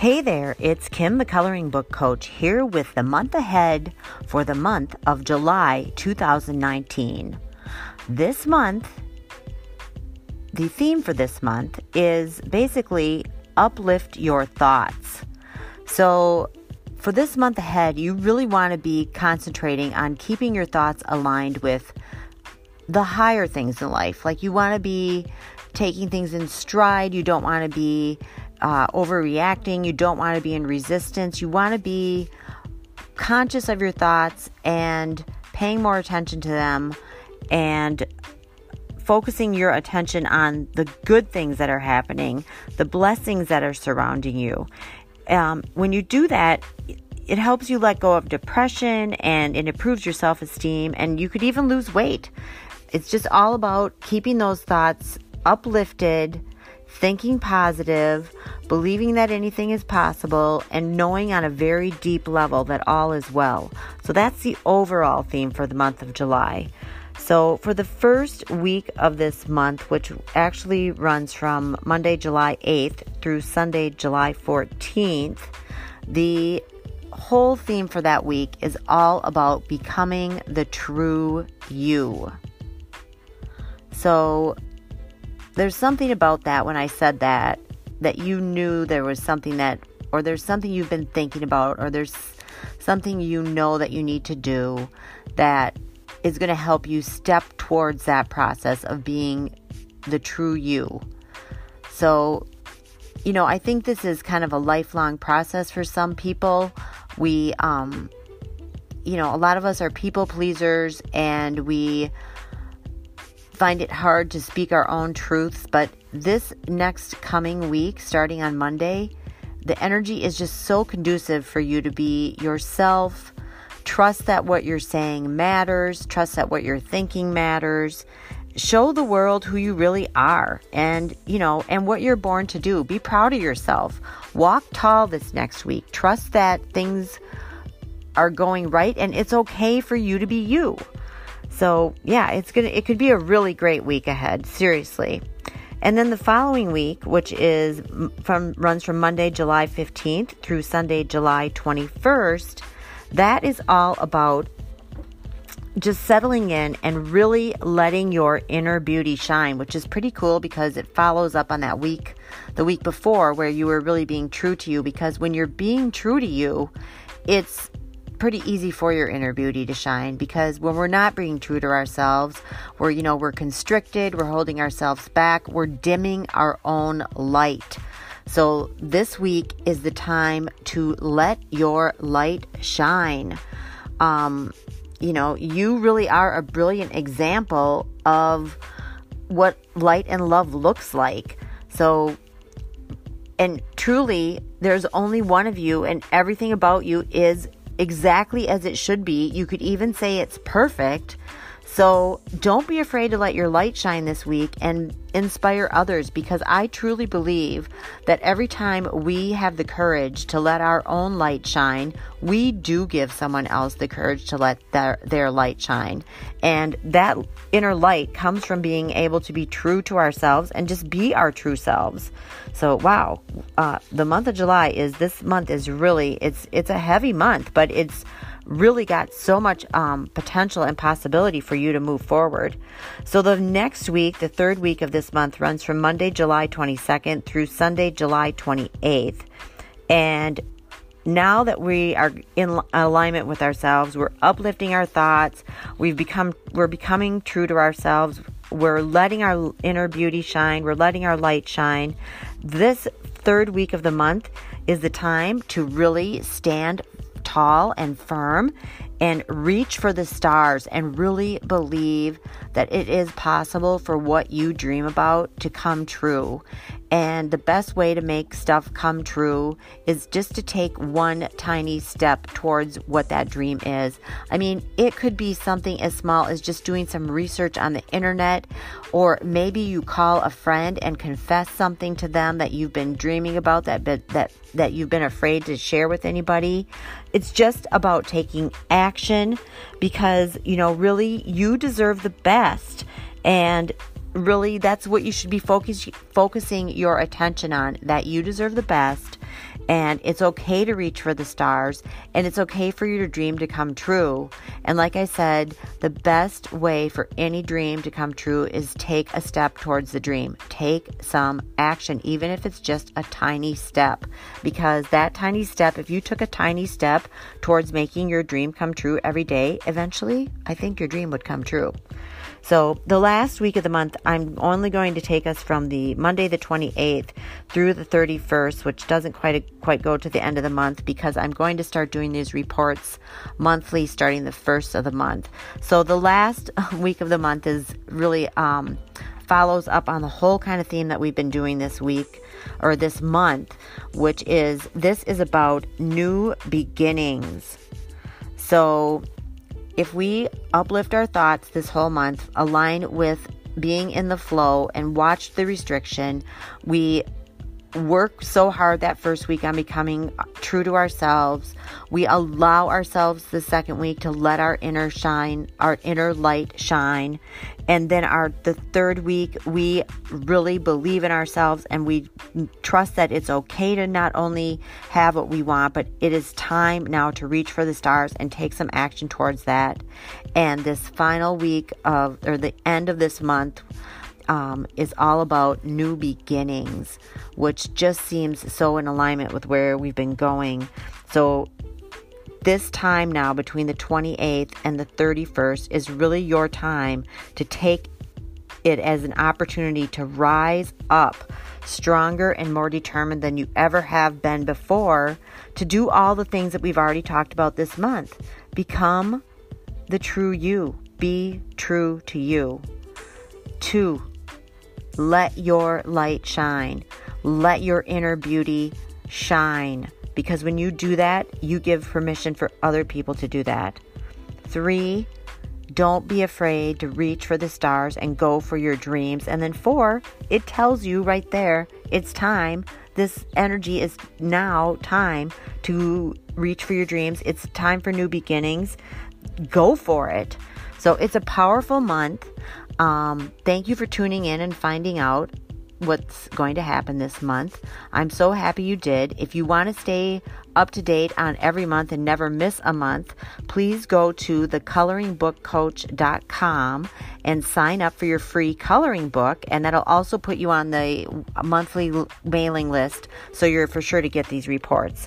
Hey there, it's Kim, the coloring book coach, here with the month ahead for the month of July 2019. This month, the theme for this month is basically uplift your thoughts. So, for this month ahead, you really want to be concentrating on keeping your thoughts aligned with the higher things in life. Like, you want to be taking things in stride, you don't want to be uh, overreacting. You don't want to be in resistance. You want to be conscious of your thoughts and paying more attention to them and focusing your attention on the good things that are happening, the blessings that are surrounding you. Um, when you do that, it helps you let go of depression and it improves your self esteem, and you could even lose weight. It's just all about keeping those thoughts uplifted thinking positive, believing that anything is possible, and knowing on a very deep level that all is well. So that's the overall theme for the month of July. So, for the first week of this month, which actually runs from Monday, July 8th through Sunday, July 14th, the whole theme for that week is all about becoming the true you. So, there's something about that when I said that, that you knew there was something that, or there's something you've been thinking about, or there's something you know that you need to do that is going to help you step towards that process of being the true you. So, you know, I think this is kind of a lifelong process for some people. We, um, you know, a lot of us are people pleasers and we find it hard to speak our own truths, but this next coming week, starting on Monday, the energy is just so conducive for you to be yourself. Trust that what you're saying matters, trust that what you're thinking matters. Show the world who you really are and, you know, and what you're born to do. Be proud of yourself. Walk tall this next week. Trust that things are going right and it's okay for you to be you. So, yeah, it's going to it could be a really great week ahead, seriously. And then the following week, which is from runs from Monday, July 15th through Sunday, July 21st, that is all about just settling in and really letting your inner beauty shine, which is pretty cool because it follows up on that week, the week before, where you were really being true to you. Because when you're being true to you, it's pretty easy for your inner beauty to shine because when we're not being true to ourselves, we're, you know, we're constricted, we're holding ourselves back, we're dimming our own light. So this week is the time to let your light shine. Um, you know, you really are a brilliant example of what light and love looks like. So, and truly, there's only one of you, and everything about you is exactly as it should be. You could even say it's perfect. So don't be afraid to let your light shine this week and inspire others because I truly believe that every time we have the courage to let our own light shine, we do give someone else the courage to let their, their light shine. And that inner light comes from being able to be true to ourselves and just be our true selves. So wow, uh, the month of July is this month is really it's it's a heavy month, but it's really got so much um, potential and possibility for you to move forward. So, the next week, the third week of this month, runs from Monday, July 22nd through Sunday, July 28th. And now that we are in alignment with ourselves, we're uplifting our thoughts, we've become we're becoming true to ourselves, we're letting our inner beauty shine, we're letting our light shine. This third week of the month is the time to really stand tall and firm and reach for the stars and really believe that it is possible for what you dream about to come true. And the best way to make stuff come true is just to take one tiny step towards what that dream is. I mean, it could be something as small as just doing some research on the internet, or maybe you call a friend and confess something to them that you've been dreaming about that that that you've been afraid to share with anybody. It's just about taking action because, you know, really you deserve the best. And really that's what you should be focus, focusing your attention on that you deserve the best and it's okay to reach for the stars and it's okay for your dream to come true. And like i said the best way for any dream to come true is take a step towards the dream. Take some action even if it's just a tiny step because that tiny step if you took a tiny step towards making your dream come true every day eventually i think your dream would come true so the last week of the month, I'm only going to take us from the Monday the 28th through the 31st, which doesn't quite quite go to the end of the month because I'm going to start doing these reports monthly starting the first of the month. So the last week of the month is really um, follows up on the whole kind of theme that we've been doing this week or this month, which is this is about new beginnings. So if we uplift our thoughts this whole month, align with being in the flow, and watch the restriction, we work so hard that first week on becoming true to ourselves. We allow ourselves the second week to let our inner shine, our inner light shine. And then our the third week we really believe in ourselves and we trust that it's okay to not only have what we want, but it is time now to reach for the stars and take some action towards that. And this final week of or the end of this month um, is all about new beginnings, which just seems so in alignment with where we've been going. So, this time now between the 28th and the 31st is really your time to take it as an opportunity to rise up stronger and more determined than you ever have been before to do all the things that we've already talked about this month. Become the true you. Be true to you. Two, let your light shine. Let your inner beauty shine. Because when you do that, you give permission for other people to do that. Three, don't be afraid to reach for the stars and go for your dreams. And then four, it tells you right there, it's time. This energy is now time to reach for your dreams. It's time for new beginnings. Go for it. So it's a powerful month. Um, thank you for tuning in and finding out what's going to happen this month. I'm so happy you did. If you want to stay up to date on every month and never miss a month, please go to thecoloringbookcoach.com and sign up for your free coloring book. And that'll also put you on the monthly mailing list so you're for sure to get these reports.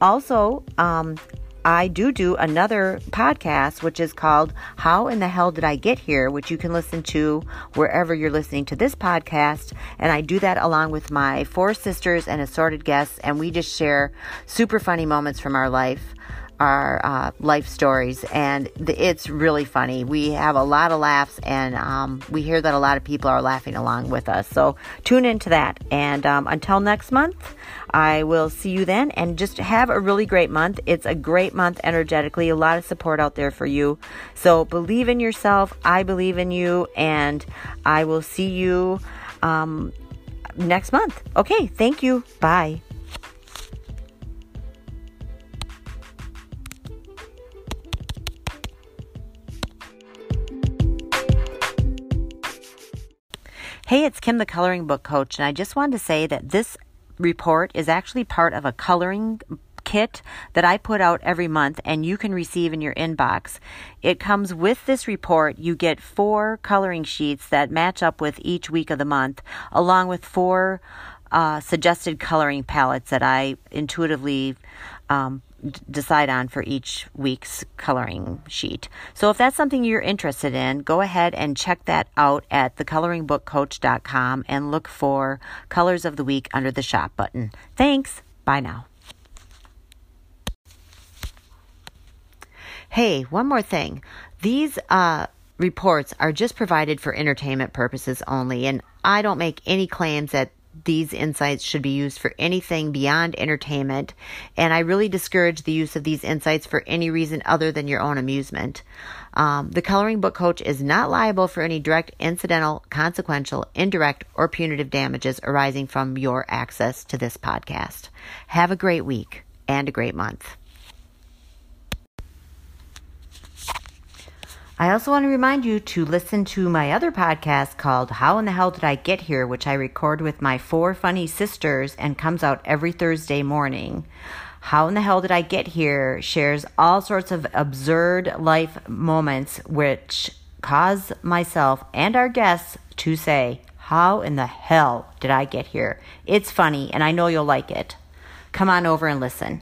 Also, um, I do do another podcast, which is called How in the Hell Did I Get Here, which you can listen to wherever you're listening to this podcast. And I do that along with my four sisters and assorted guests, and we just share super funny moments from our life our uh, life stories, and it's really funny. We have a lot of laughs, and um, we hear that a lot of people are laughing along with us. So tune into that. And um, until next month, I will see you then, and just have a really great month. It's a great month energetically, a lot of support out there for you. So believe in yourself. I believe in you, and I will see you um, next month. Okay, thank you. Bye. Hey, it's Kim, the coloring book coach, and I just wanted to say that this report is actually part of a coloring kit that I put out every month and you can receive in your inbox. It comes with this report. You get four coloring sheets that match up with each week of the month, along with four uh, suggested coloring palettes that I intuitively um, decide on for each week's coloring sheet. So if that's something you're interested in, go ahead and check that out at thecoloringbookcoach.com and look for colors of the week under the shop button. Thanks. Bye now. Hey, one more thing. These uh, reports are just provided for entertainment purposes only, and I don't make any claims that these insights should be used for anything beyond entertainment, and I really discourage the use of these insights for any reason other than your own amusement. Um, the Coloring Book Coach is not liable for any direct, incidental, consequential, indirect, or punitive damages arising from your access to this podcast. Have a great week and a great month. I also want to remind you to listen to my other podcast called How in the Hell Did I Get Here, which I record with my four funny sisters and comes out every Thursday morning. How in the Hell Did I Get Here shares all sorts of absurd life moments which cause myself and our guests to say, How in the hell did I get here? It's funny and I know you'll like it. Come on over and listen.